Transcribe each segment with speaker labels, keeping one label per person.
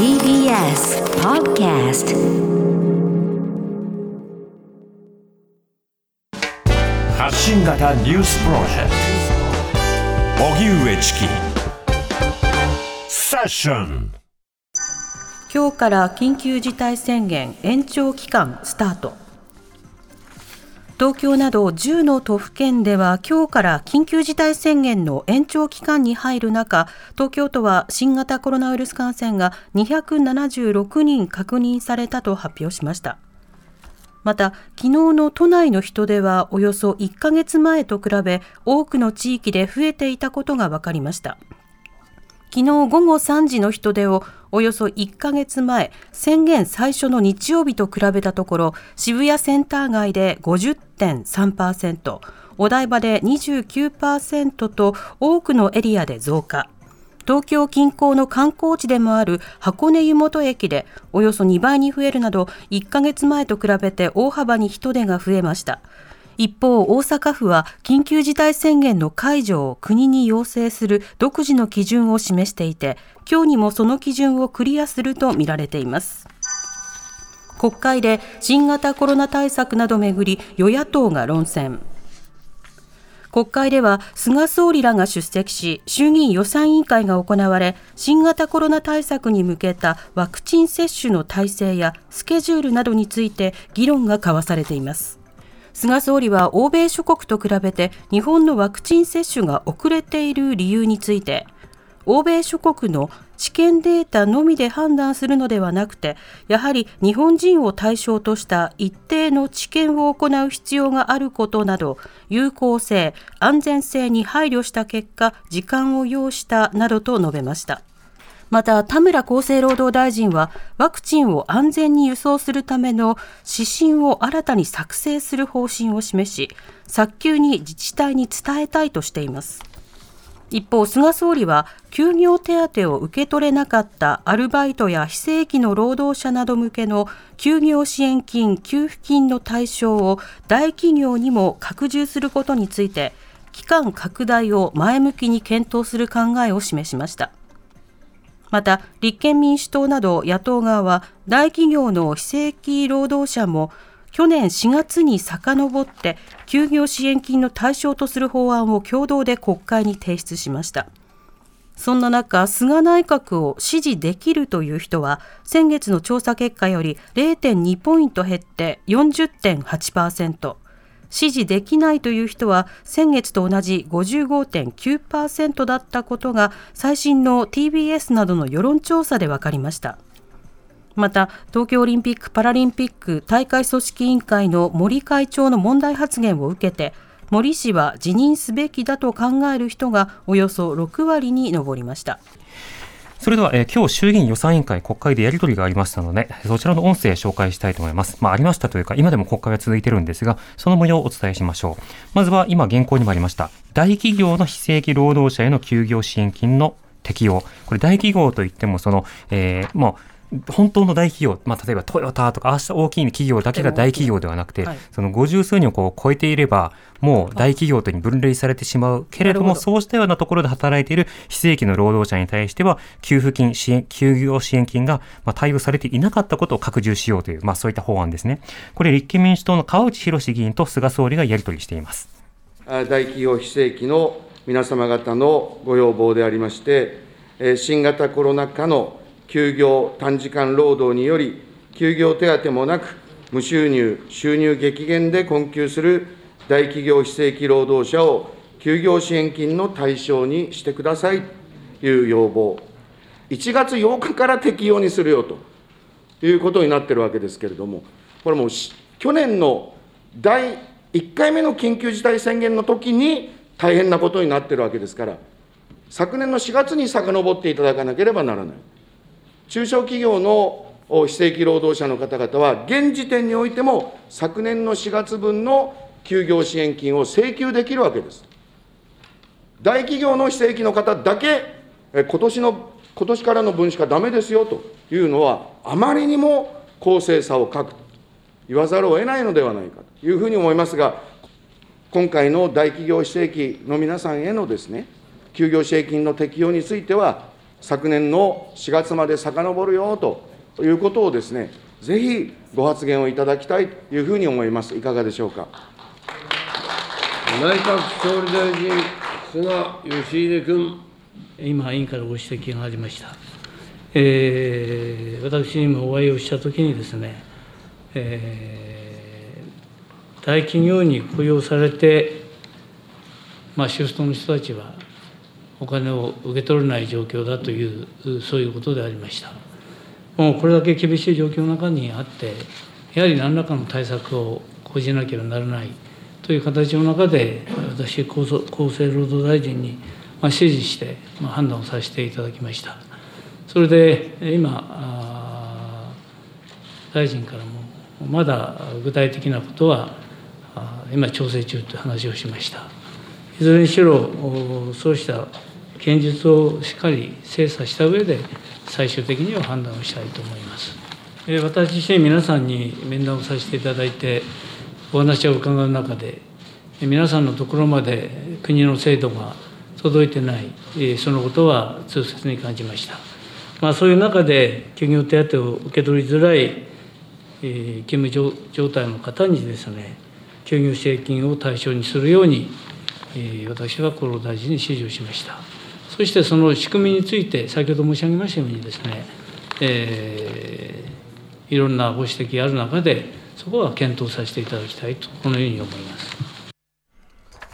Speaker 1: TBS Podcast
Speaker 2: 発信型ニュースプロジェクト。荻上チキ。セッション。
Speaker 3: 今日から緊急事態宣言延長期間スタート東京など10の都府県では今日から緊急事態宣言の延長期間に入る中東京都は新型コロナウイルス感染が276人確認されたと発表しました。また昨日の都内の人出はおよそ1ヶ月前と比べ多くの地域で増えていたことが分かりました。昨日午後3時の人出をおよそ1ヶ月前、宣言最初の日曜日と比べたところ、渋谷センター街で50.3%、お台場で29%と多くのエリアで増加。東京近郊の観光地でもある箱根湯本駅でおよそ2倍に増えるなど1ヶ月前と比べて大幅に人出が増えました。一方、大阪府は緊急事態宣言の解除を国に要請する独自の基準を示していて、今日にもその基準をクリアするとみられています。国会で新型コロナ対策などめぐり与野党が論戦。国会では菅総理らが出席し衆議院予算委員会が行われ新型コロナ対策に向けたワクチン接種の体制やスケジュールなどについて議論が交わされています菅総理は欧米諸国と比べて日本のワクチン接種が遅れている理由について欧米諸国の知見データのみで判断するのではなくてやはり日本人を対象とした一定の知見を行う必要があることなど有効性安全性に配慮した結果時間を要したなどと述べました。また田村厚生労働大臣はワクチンを安全に輸送するための指針を新たに作成する方針を示し早急に自治体に伝えたいとしています一方、菅総理は休業手当を受け取れなかったアルバイトや非正規の労働者など向けの休業支援金・給付金の対象を大企業にも拡充することについて期間拡大を前向きに検討する考えを示しました。また立憲民主党など野党側は大企業の非正規労働者も去年4月に遡って休業支援金の対象とする法案を共同で国会に提出しました。そんな中菅内閣を支持できるという人は先月の調査結果より0.2ポイント減って40.8%支持できないという人は先月と同じ55.9%だったことが最新の TBS などの世論調査で分かりました。また東京オリンピック・パラリンピック大会組織委員会の森会長の問題発言を受けて森氏は辞任すべきだと考える人がおよそ6割に上りました。
Speaker 4: それでは、えー、今日衆議院予算委員会国会でやり取りがありましたので、そちらの音声紹介したいと思います。まあ、ありましたというか、今でも国会は続いてるんですが、その模様をお伝えしましょう。まずは今現行にもありました、大企業の非正規労働者への休業支援金の適用。これ大企業といっても、その、えー、もう、本当の大企業、まあ、例えばトヨタとか、あした大きい企業だけが大企業ではなくて、はい、その五十数人をこう超えていれば、もう大企業とに分類されてしまうけれども、そうしたようなところで働いている非正規の労働者に対しては、給付金、支援、休業支援金が、まあ、対応されていなかったことを拡充しようという、まあ、そういった法案ですね。これ、立憲民主党の川内博議員と菅総理がやり取りしています。
Speaker 5: 大企業非正規の皆様方のご要望でありまして、新型コロナ禍の休業、短時間労働により、休業手当もなく、無収入、収入激減で困窮する大企業非正規労働者を休業支援金の対象にしてくださいという要望、1月8日から適用にするよということになってるわけですけれども、これもう去年の第1回目の緊急事態宣言の時に大変なことになってるわけですから、昨年の4月に遡っていただかなければならない。中小企業の非正規労働者の方々は、現時点においても、昨年の4月分の休業支援金を請求できるわけです。大企業の非正規の方だけ、今年の、今年からの分しかだめですよというのは、あまりにも公正さを欠くと言わざるを得ないのではないかというふうに思いますが、今回の大企業非正規の皆さんへのですね、休業支援金の適用については、昨年の4月まで遡るよということをですね、ぜひご発言をいただきたいというふうに思います。いかがでしょうか？
Speaker 1: 内閣総理大臣、菅義偉君。
Speaker 6: 今、委員からご指摘がありました。えー、私にもお会いをしたときにですね、えー、大企業に雇用されて、まあ、シフトの人たちはお金を受け取れない状況だという、そういうことでありました。もうこれだけ厳しい状況の中にあって、やはり何らかの対策を講じなければならないという形の中で、私、厚生労働大臣に指示して、判断をさせていただきました。それで今、大臣からも、まだ具体的なことは、今、調整中という話をしました。いずれにしろ、そうした現実をしっかり精査した上で、最終的には判断をしたいと思います。私自身、皆さんに面談をさせていただいて、お話を伺う中で、皆さんのところまで国の制度が届いてない、そのことは痛切に感じました。まあ、そういう中で、休業手当を受け取りづらい、勤務状態の方にですね、休業支援金を対象にするように、私は厚労大臣に指示をしました。そしてその仕組みについて、先ほど申し上げましたようにですね、えー、いろんなご指摘がある中で、そこは検討させていただきたいと、このように思います。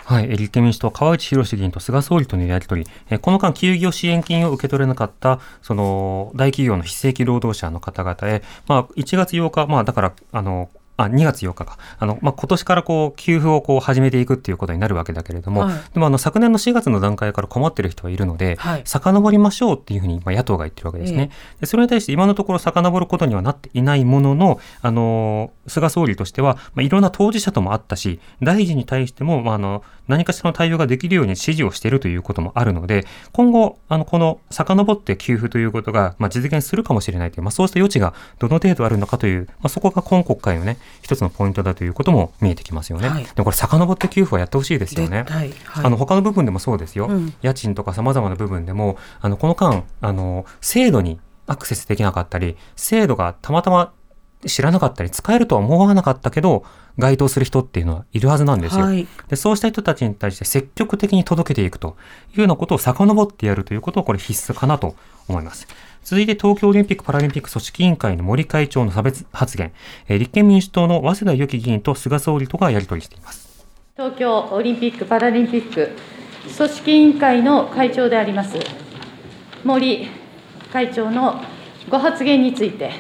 Speaker 4: はい、立憲民主党、川内博議員と菅総理とのやり取り、えこの間、休業支援金を受け取れなかった、その、大企業の非正規労働者の方々へ、まあ、1月8日、まあ、だから、あの、あ2月8日か、あのまあ、今年からこう給付をこう始めていくっていうことになるわけだけれども、はい、でもあの昨年の4月の段階から困ってる人はいるので、はい、遡りましょうっていうふうにまあ野党が言ってるわけですね、えー、で。それに対して今のところ遡ることにはなっていないものの、あの菅総理としては、まあ、いろんな当事者ともあったし、大臣に対しても、まあ、あの何かしらの対応ができるように指示をしているということもあるので、今後、あのこの遡って給付ということが、まあ、実現するかもしれないという、まあ、そうした余地がどの程度あるのかという、まあ、そこが今国会のね、一つのポイントだということも見えてきますよね。はい、でもこれ、遡って給付はやってほしいですよね。はい、あの他の部分でもそうですよ。うん、家賃とかさまざまな部分でも、あのこの間、あの制度にアクセスできなかったり、制度がたまたま知らなかったり、使えるとは思わなかったけど、該当する人っていうのはいるはずなんですよ。はい、でそうした人たちに対して積極的に届けていくというようなことを遡ってやるということをこれ必須かなと思います。続いて東京オリンピック・パラリンピック組織委員会の森会長の差別発言、え立憲民主党の早稲田由紀議員と菅総理とがやり取りしています。
Speaker 7: 東京オリンピック・パラリンピック組織委員会の会長であります森会長のご発言について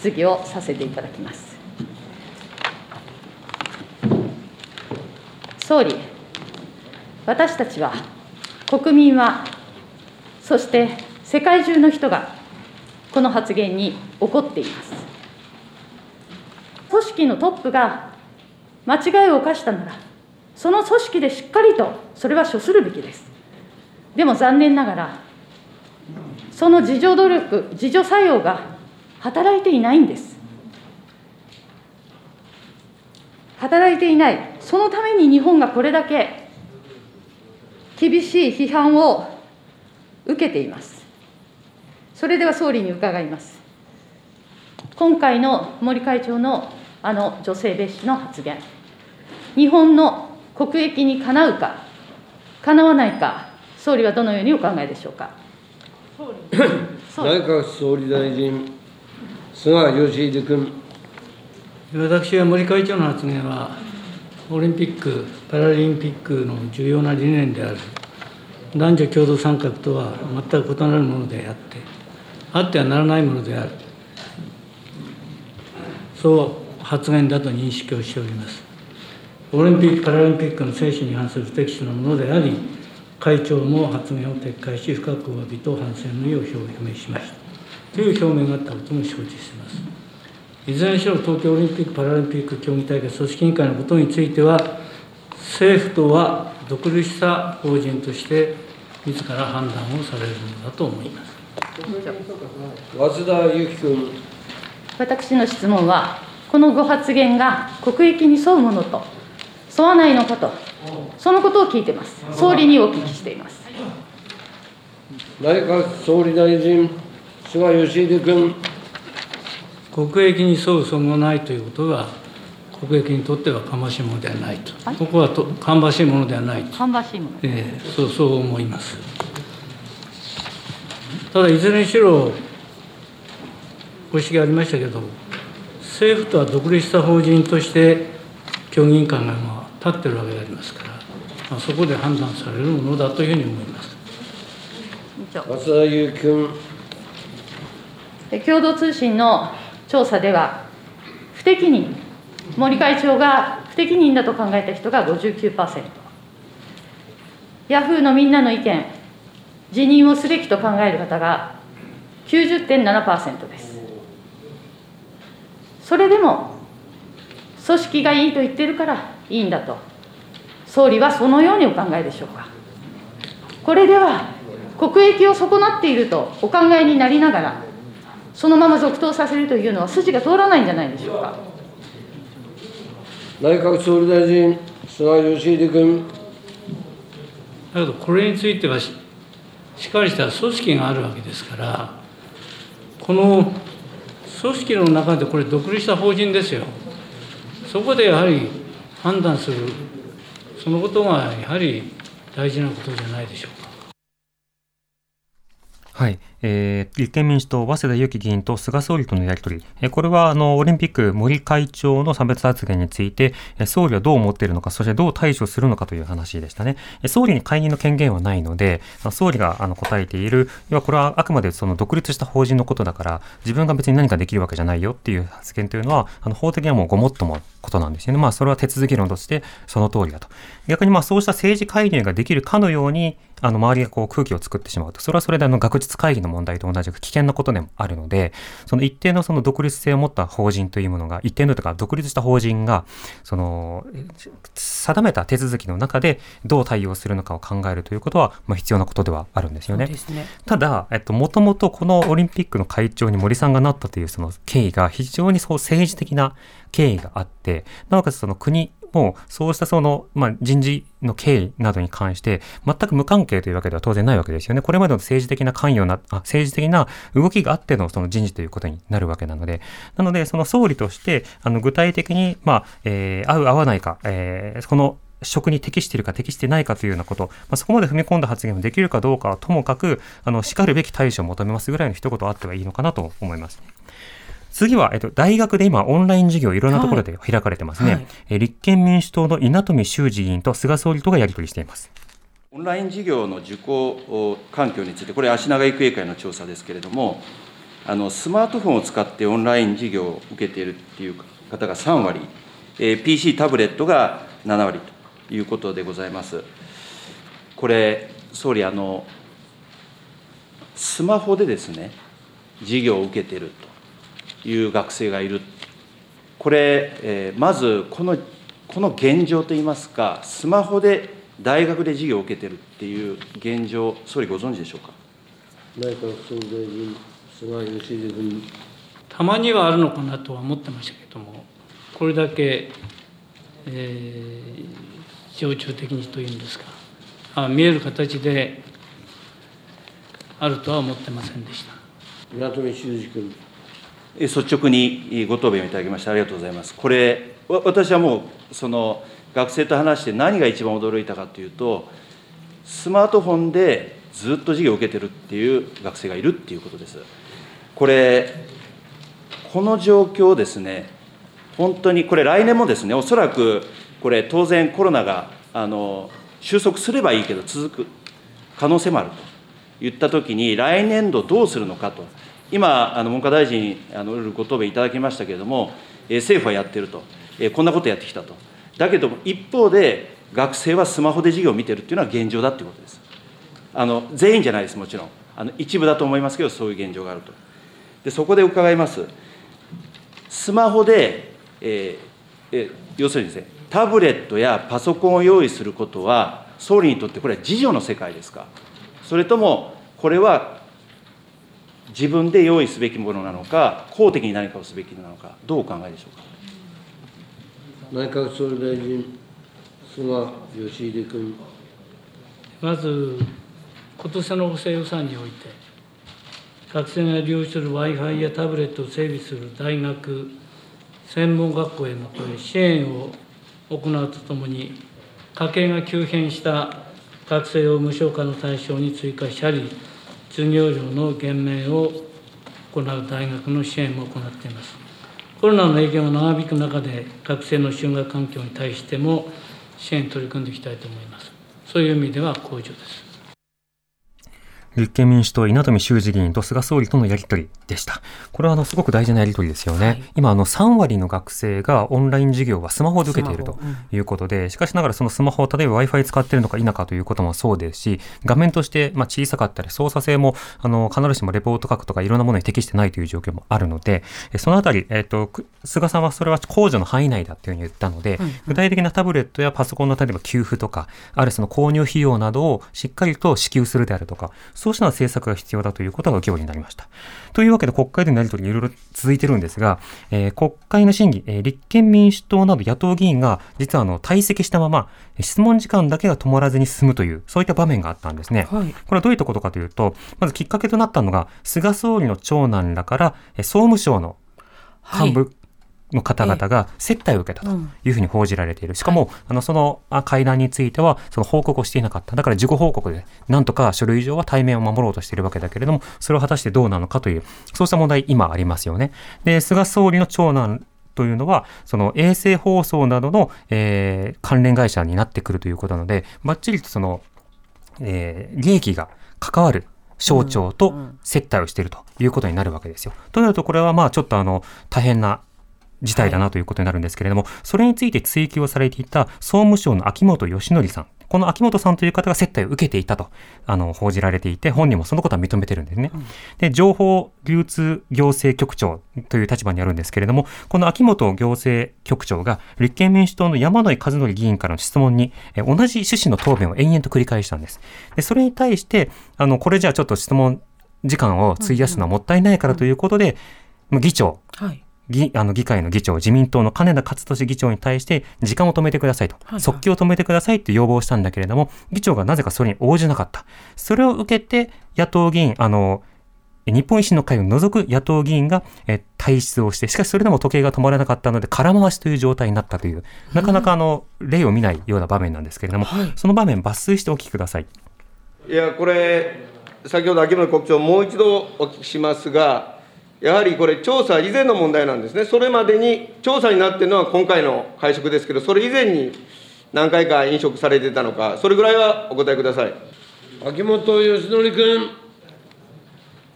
Speaker 7: 質疑をさせていただきます。総理、私たちは、国民は、そして世界中の人が、この発言に怒っています。組織のトップが間違いを犯したなら、その組織でしっかりとそれは処するべきです。でも残念ながら、その自助努力、自助作用が働いていないんです。働いていない、そのために日本がこれだけ厳しい批判を受けています。それでは総理に伺います。今回の森会長のあの女性蔑視の発言、日本の国益にかなうか、かなわないか、総理はどのようにお考えでしょうか？
Speaker 1: 内閣総理大臣菅義偉君。
Speaker 6: 私は森会長の発言は、オリンピック・パラリンピックの重要な理念である、男女共同参画とは全く異なるものであって、あってはならないものである、そう発言だと認識をしております。オリンピック・パラリンピックの精神に反する不適切なものであり、会長も発言を撤回し、深くお詫びと反省の意を表明しました。という表明があったことも承知しています。いずれにしろ東京オリンピック・パラリンピック競技大会組織委員会のことについては、政府とは独立した法人として、自ら判断をされるのだと思います。
Speaker 1: 早稲田由紀君。
Speaker 7: 私の質問は、このご発言が国益に沿うものと沿わないのかと、そのことを聞いてます。総理にお聞きしています。
Speaker 1: 内閣総理大臣、菅義偉君。
Speaker 6: 国益に沿うそもないということは、国益にとっては芳しいものではないと、
Speaker 7: はい
Speaker 6: ここはと芳しいものではないと、
Speaker 7: 芳しいもの。
Speaker 6: えーそうそう思います。ただ、いずれにしろ、ご指摘ありましたけど、政府とは独立した法人として、協議員会がまあ立ってるわけでありますから、まあ、そこで判断されるものだというふうに思います。
Speaker 1: 松田裕樹君。
Speaker 7: 共同通信の調査では、不適任、森会長が不適任だと考えた人が59%、ヤフーのみんなの意見、辞任をすべきと考える方が90.7%です。それでも、組織がいいと言ってるからいいんだと、総理はそのようにお考えでしょうか。これでは、国益を損なっているとお考えになりながら、そのまま続投させるというのは筋が通らないんじゃないでしょうか。
Speaker 1: 内閣総理大臣、菅義偉君。
Speaker 6: だけど、これについてはし、しっかりした組織があるわけですから、この組織の中で、これ、独立した法人ですよ、そこでやはり判断する、そのことがやはり大事なことじゃないでしょうか。
Speaker 4: はい、えー、立憲民主党、早稲田祐樹議員と菅総理とのやり取り、えーこれはあのオリンピック森会長の差別発言について、えー総理はどう思っているのか、そしてどう対処するのかという話でしたね。えー総理に解任の権限はないので、総理があの答えている、要はこれはあくまでその独立した法人のことだから、自分が別に何かできるわけじゃないよっていう発言というのは、あの法的にはもうごもっともことなんですよね。まあ、それは手続き論としてその通りだと。逆にまあそうした政治介入ができるかのように、あの周りがこう空気を作ってしまうと、それはそれであの学術会議の問題と同じく危険なことでもあるので、その一定のその独立性を持った法人というものが、一定のとか独立した法人が、その、え定めた手続きの中でどう対応するのかを考えるということは、まあ、必要なことではあるんですよね。
Speaker 3: ね。
Speaker 4: ただ、えっと、もともとこのオリンピックの会長に森さんがなったというその経緯が非常にそう政治的な経緯があって、なおかつその国もうそうしたその、まあ、人事の経緯などに関して全く無関係というわけでは当然ないわけですよね。これまでの政治的な関与な、あ政治的な動きがあってのその人事ということになるわけなので、なのでその総理としてあの具体的に、まあ、えー合う合わないか、えーこの職に適しているか適してないかというようなこと、まあ、そこまで踏み込んだ発言をできるかどうかはともかく、あの、叱るべき対処を求めますぐらいの一言あってはいいのかなと思います。次は、えっと、大学で今、オンライン授業いろんなところで開かれてますね。
Speaker 3: はい
Speaker 4: えー立憲民主党の稲富修二議員と菅総理とがやり取りしています。
Speaker 8: オンライン授業の受講環境について、これ、足長育英会の調査ですけれども、あのスマートフォンを使ってオンライン授業を受けているっていう方が3割、えー PC、タブレットが7割ということでございます。これ、総理、あのスマホでですね、授業を受けているという学生がいる。これ、えーまずこの、この現状といいますか、スマホで大学で授業を受けてるっていう現状、総理ご存知でしょうか？
Speaker 1: 内閣総理大臣、菅義偉君。
Speaker 6: たまにはあるのかなとは思ってましたけども、これだけ、えー常駐的にというんですか、あ見える形であるとは思ってませんでした。
Speaker 1: 稲富修二君。
Speaker 8: 率直にご答弁をいただきましてありがとうございます。これ、私はもう、その学生と話して何が一番驚いたかというと、スマートフォンでずっと授業を受けてるっていう学生がいるっていうことです。これ、この状況ですね、本当にこれ、来年もですね、おそらくこれ、当然コロナがあの収束すればいいけど、続く可能性もあると言ったときに、来年度どうするのかと、今、あの文科大臣、あのいろいろご答弁いただきましたけれども、えー政府はやってると、えーこんなことやってきたと。だけども、一方で、学生はスマホで授業を見てるっていうのは現状だっていうことです。あの全員じゃないです、もちろん。あの一部だと思いますけど、そういう現状があると。で、そこで伺います。スマホで、えーえー要するにですね、タブレットやパソコンを用意することは、総理にとってこれは自助の世界ですか、それともこれは自分で用意すべきものなのか、公的に何かをすべきなのか、どうお考えでしょうか？
Speaker 1: 内閣総理大臣、菅義偉君。
Speaker 6: まず、今年の補正予算において、学生が利用する Wi-Fi やタブレットを整備する大学、専門学校への支援を行うとともに、家計が急変した学生を無償化の対象に追加したり、授業料の減免を行う大学の支援も行っています。コロナの影響が長引く中で、学生の就学環境に対しても支援に取り組んでいきたいと思います。そういう意味では向上です。
Speaker 4: 立憲民主党稲富修二議員と菅総理とのやり取りでした。これはあのすごく大事なやり取りですよね。
Speaker 3: はい
Speaker 4: 今あの3割の学生がオンライン授業はスマホで受けているということで、しかしながらそのスマホを例えば Wi-Fi 使っているのか否かということもそうですし、画面としてまあ小さかったり操作性もあの必ずしもレポート書くとかいろんなものに適してないという状況もあるので、えそのあたり、えっ、と、く菅さんはそれは控除の範囲内だというふうに言ったので、具体的なタブレットやパソコンの例えば給付とか、あるいはその購入費用などをしっかりと支給するであるとか、そうした政策が必要だということが議論になりました。というわけで国会でのやり取りいろいろ続いてるんですが、えー国会の審議、えー立憲民主党など野党議員が実はあの退席したまま、えー質問時間だけが止まらずに進むという、そういった場面があったんですね。
Speaker 3: はい
Speaker 4: これはどういったことかというと、まずきっかけとなったのが、菅総理の長男らから、えー総務省の幹部の方々が接待を受けたというふうに報じられている。しかも、あの、そのあ会談については、その報告をしていなかった。だから事後報告で、なんとか書類上は対面を守ろうとしているわけだけれども、それを果たしてどうなのかという、そうした問題、今ありますよね。で、菅総理の長男というのは、その衛星放送などの、えー関連会社になってくるということなので、ばっちりとその、えー利益が関わる省庁と接待をしているということになるわけですよ。となると、これはまあちょっとあの大変な事態だなということになるんですけれども、それについて追及をされていた総務省の秋元義則さん。この秋元さんという方が接待を受けていたとあの報じられていて、本人もそのことは認めてるんですね。で、情報流通行政局長という立場にあるんですけれども、この秋元行政局長が立憲民主党の山野井和則議員からの質問に、え同じ趣旨の答弁を延々と繰り返したんです。で、それに対して、あの、これじゃあちょっと質問時間を費やすのはもったいないからということで、まあ議長、
Speaker 3: はい。
Speaker 4: 議あの議会の議長、自民党の金田勝利議長に対して、時間を止めてくださいと、
Speaker 3: はい
Speaker 4: 速記を止めてくださいって要望をしたんだけれども、議長がなぜかそれに応じなかった。それを受けて、野党議員、あの、日本維新の会を除く野党議員がえ退出をして、しかしそれでも時計が止まらなかったので、空回しという状態になったという、なかなかあの例を見ないような場面なんですけれども、
Speaker 3: はい
Speaker 4: その場面、抜粋してお聞きください。
Speaker 5: いや、これ、先ほど秋元国長、もう一度お聞きしますが、やはりこれ、調査以前の問題なんですね、それまでに調査になっているのは今回の会食ですけど、それ以前に何回か飲食されてたのか、それぐらいはお答えください。
Speaker 1: 秋元義則君。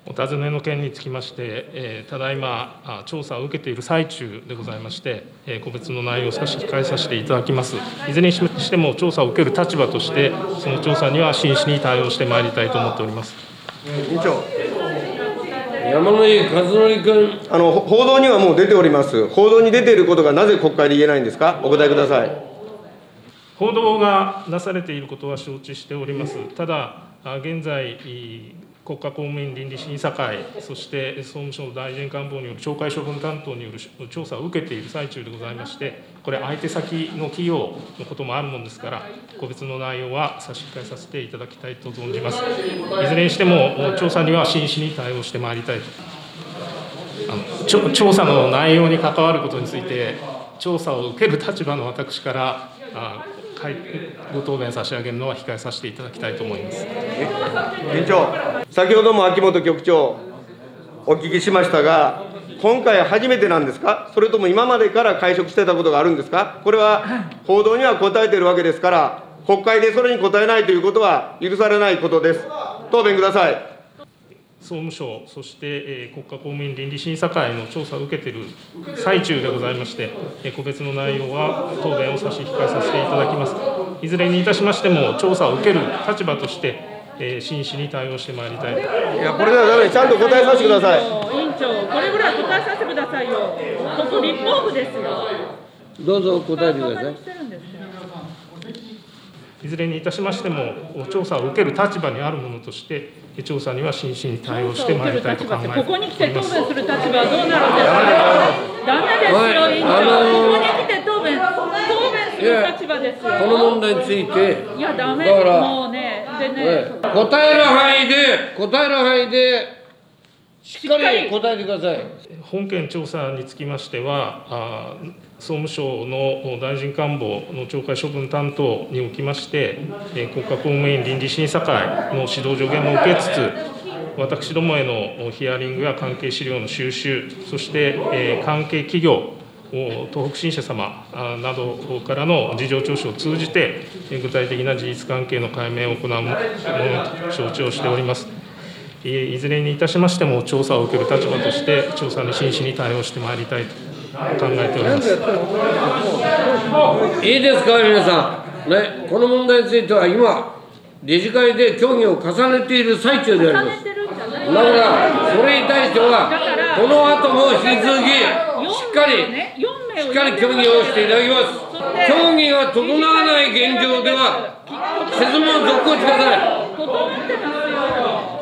Speaker 9: お尋ねの件につきまして、えーただいまあ調査を受けている最中でございまして、えー個別の内容を少し控えさせていただきます。いずれにしても調査を受ける立場として、その調査には真摯に対応してまいりたいと思っております。
Speaker 5: 委員長
Speaker 1: 山野井和則君。
Speaker 5: あの、ほ報道にはもう出ております。報道に出ていることがなぜ国会で言えないんですか、お答えください。
Speaker 9: 報道がなされていることは承知しております。ただ、あ現在、い国家公務員倫理審査会、そして総務省大臣官房による懲戒処分担当による調査を受けている最中でございまして、これ、相手先の企業のこともあるもんですから、個別の内容は差し控えさせていただきたいと存じます。いずれにしても、調査には真摯に対応してまいりたいと。あの調査の内容に関わることについて、調査を受ける立場の私から、あはいご答弁差し上げるのは控えさせていただきたいと思います。
Speaker 5: 委員長、先ほども秋元局長、お聞きしましたが、今回初めてなんですか、それとも今までから会食してたことがあるんですか、これは報道には答えてるわけですから、国会でそれに答えないということは許されないことです。答弁ください。
Speaker 9: 総務省、そして、えー国家公務員倫理審査会の調査を受けている最中でございまして、えー個別の内容は答弁を差し控えさせていただきます。いずれにいたしましても、調査を受ける立場として、えー真摯に対応してまいりたいと。
Speaker 5: いや、これではだめ、ちゃんと答えさせてください。
Speaker 10: 委員長、これぐらい答えさせてくださいよ。ここ立法府ですよ。
Speaker 1: どうぞ答えてください。
Speaker 9: いずれにいたしましても、調査を受ける立場にあるものとして、調査には真摯に対応してまいりたいと考えております。
Speaker 10: ここに来て答弁する立場はどうなるんですか。ダメですよ、委員長。
Speaker 1: あのー
Speaker 10: ここに来て答弁、答弁する立場ですよ。
Speaker 1: この問題について、
Speaker 10: いや、ダメ
Speaker 1: だから
Speaker 10: もうね、でね、
Speaker 1: ええ答える範囲で、答える範囲で、しっかり答えてください。
Speaker 9: 本件調査につきましては、あー総務省の大臣官房の懲戒処分担当におきまして、国家公務員倫理審査会の指導助言も受けつつ、私どもへのヒアリングや関係資料の収集、そして、関係企業、東北新社様などからの事情聴取を通じて、具体的な事実関係の解明を行うものと承知をしております。いずれにいたしましても、調査を受ける立場として、調査に真摯に対応してまいりたいと考えております。
Speaker 1: いいですか、皆さん。ね、この問題については今、理事会で協議を重ねている最中であります。だから、それに対しては、この後も引き続き、しっかり、
Speaker 10: ね、4名を
Speaker 1: しっかり協議をしていただきます。協議が整わない現状では、質問を続行してください。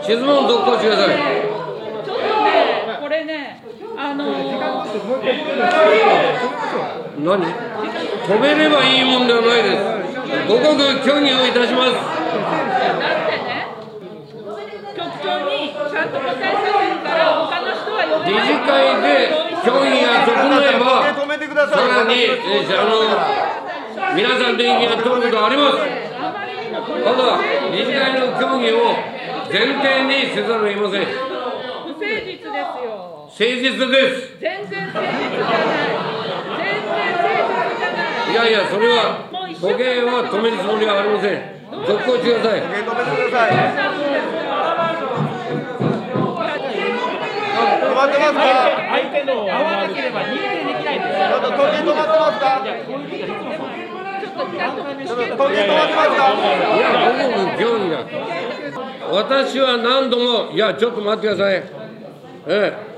Speaker 1: 質問を続行してください。
Speaker 10: ちょっとね、これね、あの
Speaker 1: 何？止めればいいもんではないです。ご刻協議をいたします。
Speaker 10: だってね、局長にちゃんと答えさせるから、他の人は読
Speaker 1: 理事会で協議が整えば、さらに、えーあの、皆さんで意見が取ることはあります。ただ、理事会の協議を前提にせざるを得ません。
Speaker 10: 不誠実ですよ。
Speaker 1: 誠実です。
Speaker 10: 全然誠実じゃない。全然誠実じゃない。
Speaker 1: いやいや、それは、保険は止めるつもりはありません。続行してください。
Speaker 11: 止まってますか？相手の合わなければ認定できないんですちょっと時計止まってますか？ちょっと時計止まってます
Speaker 1: いや、僕もが。私は何度も、いや、ちょっと待ってください。え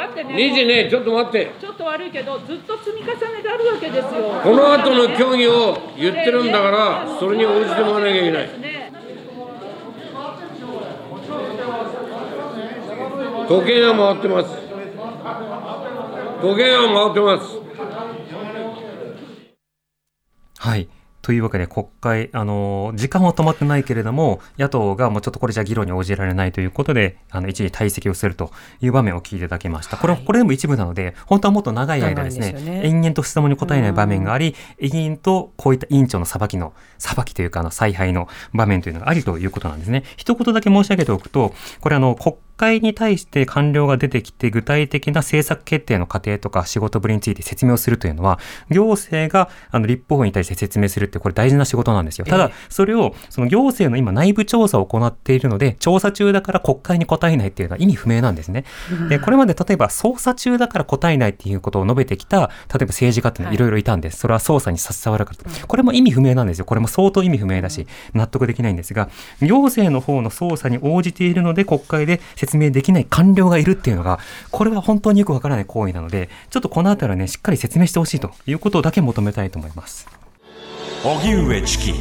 Speaker 10: だって
Speaker 1: え、理事
Speaker 10: ね、
Speaker 1: ね、ちょっと待って。
Speaker 10: ちょっと悪いけど、ずっと積み重ねがあるわけですよ。
Speaker 1: この後の協議を言ってるんだから、それに応じてもらわなきゃいけない。
Speaker 10: ね、
Speaker 1: 時計が回ってます。時計が回ってます。
Speaker 4: はい。というわけで、国会、あの、時間は止まってないけれども、野党がもうちょっとこれじゃ議論に応じられないということで、あの、一時退席をするという場面を聞いていただきました。これ、これでも一部なので、本当はもっと長い間ですね、
Speaker 3: すよね
Speaker 4: 延々と質問に答えない場面があり、延々とこういった委員長の裁きの、裁きというか、あの、采配の場面というのがありということなんですね。一言だけ申し上げておくと、これあの、国会に対して官僚が出てきて具体的な政策決定の過程とか仕事ぶりについて説明をするというのは、行政があの立法府に対して説明するってこれ大事な仕事なんですよ。ただ、それをその行政の今内部調査を行っているので、調査中だから国会に答えないっていうのは意味不明なんですね。で、これまで例えば捜査中だから答えないっていうことを述べてきた、例えば政治家っていうのはいろいろいたんです。それは捜査に携わるからと。これも意味不明なんですよ。これも相当意味不明だし、納得できないんですが、行政の方の捜査に応じているので国会で明できない官僚がいるっていうのが、これは本当によくわからない行為なので、ちょっとこのあたりはね、しっかり説明してほしいということだけ求めたいと思います。
Speaker 2: 荻上チキ